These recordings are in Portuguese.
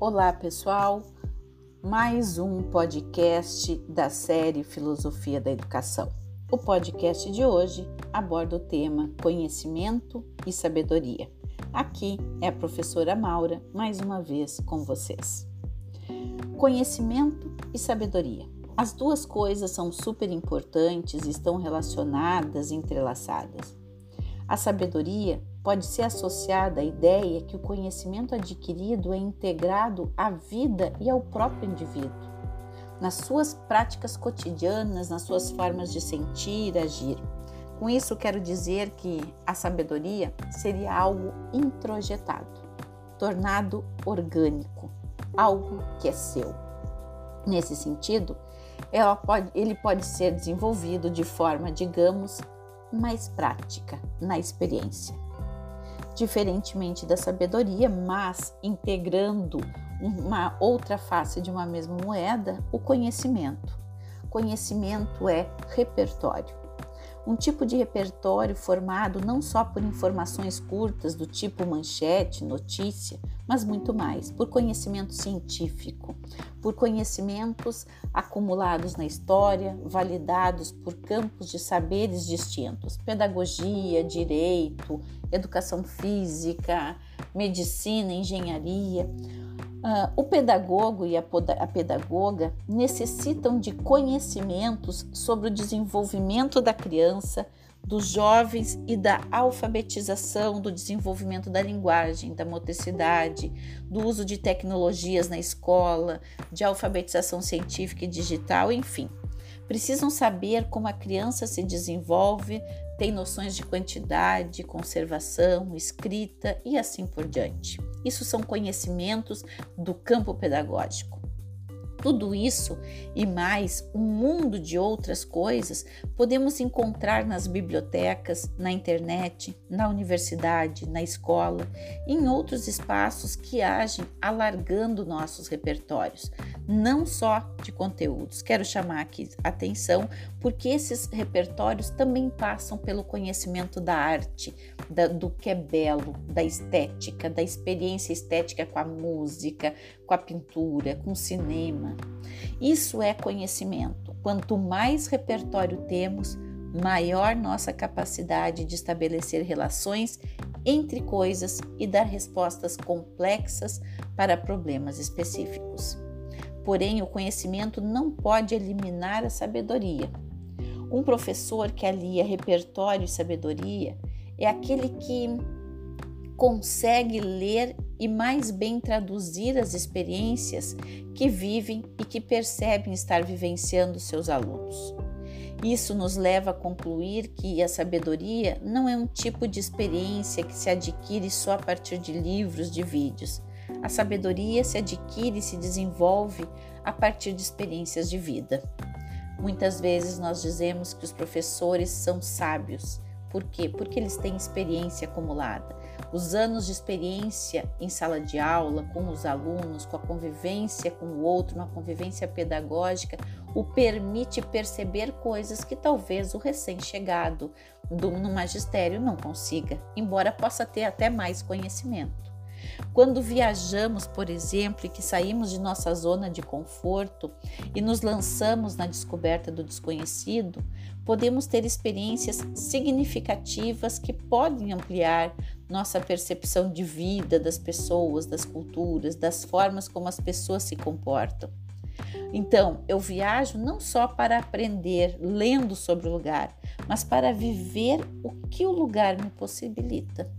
Olá, pessoal. Mais um podcast da série Filosofia da Educação. O podcast de hoje aborda o tema Conhecimento e Sabedoria. Aqui é a professora Maura, mais uma vez com vocês. Conhecimento e sabedoria. As duas coisas são super importantes estão relacionadas entrelaçadas. A sabedoria pode ser associada à ideia que o conhecimento adquirido é integrado à vida e ao próprio indivíduo, nas suas práticas cotidianas, nas suas formas de sentir, agir. Com isso, quero dizer que a sabedoria seria algo introjetado, tornado orgânico, algo que é seu. Nesse sentido, pode, ele pode ser desenvolvido de forma, digamos, mais prática na experiência. Diferentemente da sabedoria, mas integrando uma outra face de uma mesma moeda, o conhecimento. Conhecimento é repertório um tipo de repertório formado não só por informações curtas do tipo manchete, notícia, mas muito mais, por conhecimento científico, por conhecimentos acumulados na história, validados por campos de saberes distintos: pedagogia, direito, educação física, medicina, engenharia. Uh, o pedagogo e a, a pedagoga necessitam de conhecimentos sobre o desenvolvimento da criança, dos jovens e da alfabetização, do desenvolvimento da linguagem, da motricidade, do uso de tecnologias na escola, de alfabetização científica e digital, enfim. Precisam saber como a criança se desenvolve, tem noções de quantidade, conservação, escrita e assim por diante. Isso são conhecimentos do campo pedagógico. Tudo isso e mais um mundo de outras coisas podemos encontrar nas bibliotecas, na internet, na universidade, na escola em outros espaços que agem alargando nossos repertórios, não só de conteúdos. Quero chamar aqui atenção porque esses repertórios também passam pelo conhecimento da arte, da, do que é belo, da estética, da experiência estética com a música, com a pintura, com o cinema. Isso é conhecimento. Quanto mais repertório temos, maior nossa capacidade de estabelecer relações entre coisas e dar respostas complexas para problemas específicos. Porém, o conhecimento não pode eliminar a sabedoria. Um professor que alia repertório e sabedoria é aquele que consegue ler e mais bem traduzir as experiências que vivem e que percebem estar vivenciando seus alunos. Isso nos leva a concluir que a sabedoria não é um tipo de experiência que se adquire só a partir de livros, de vídeos. A sabedoria se adquire e se desenvolve a partir de experiências de vida. Muitas vezes nós dizemos que os professores são sábios. Por quê? Porque eles têm experiência acumulada. Os anos de experiência em sala de aula, com os alunos, com a convivência com o outro, uma convivência pedagógica, o permite perceber coisas que talvez o recém-chegado no magistério não consiga, embora possa ter até mais conhecimento. Quando viajamos, por exemplo, e que saímos de nossa zona de conforto e nos lançamos na descoberta do desconhecido, podemos ter experiências significativas que podem ampliar nossa percepção de vida das pessoas, das culturas, das formas como as pessoas se comportam. Então, eu viajo não só para aprender lendo sobre o lugar, mas para viver o que o lugar me possibilita.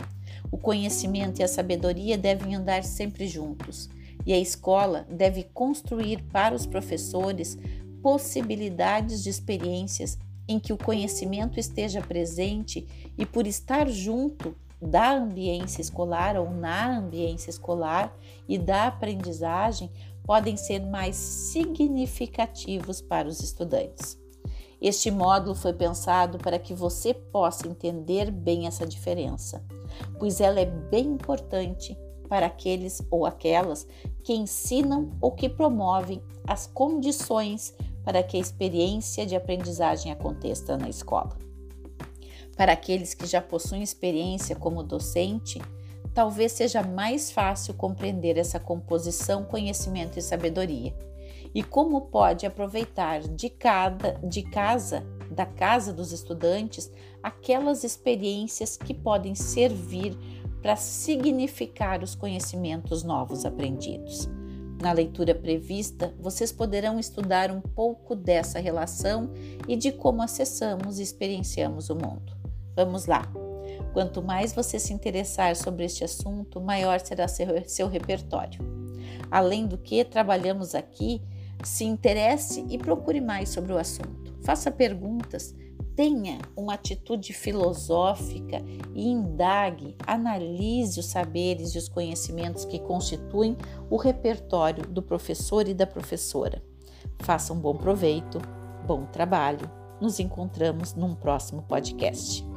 O conhecimento e a sabedoria devem andar sempre juntos, e a escola deve construir para os professores possibilidades de experiências em que o conhecimento esteja presente e, por estar junto da ambiência escolar ou na ambiência escolar e da aprendizagem, podem ser mais significativos para os estudantes. Este módulo foi pensado para que você possa entender bem essa diferença, pois ela é bem importante para aqueles ou aquelas que ensinam ou que promovem as condições para que a experiência de aprendizagem aconteça na escola. Para aqueles que já possuem experiência como docente, talvez seja mais fácil compreender essa composição, conhecimento e sabedoria. E como pode aproveitar de cada de casa, da casa dos estudantes, aquelas experiências que podem servir para significar os conhecimentos novos aprendidos. Na leitura prevista, vocês poderão estudar um pouco dessa relação e de como acessamos e experienciamos o mundo. Vamos lá! Quanto mais você se interessar sobre este assunto, maior será seu, seu repertório. Além do que, trabalhamos aqui, se interesse e procure mais sobre o assunto. Faça perguntas, tenha uma atitude filosófica e indague, analise os saberes e os conhecimentos que constituem o repertório do professor e da professora. Faça um bom proveito, bom trabalho. Nos encontramos num próximo podcast.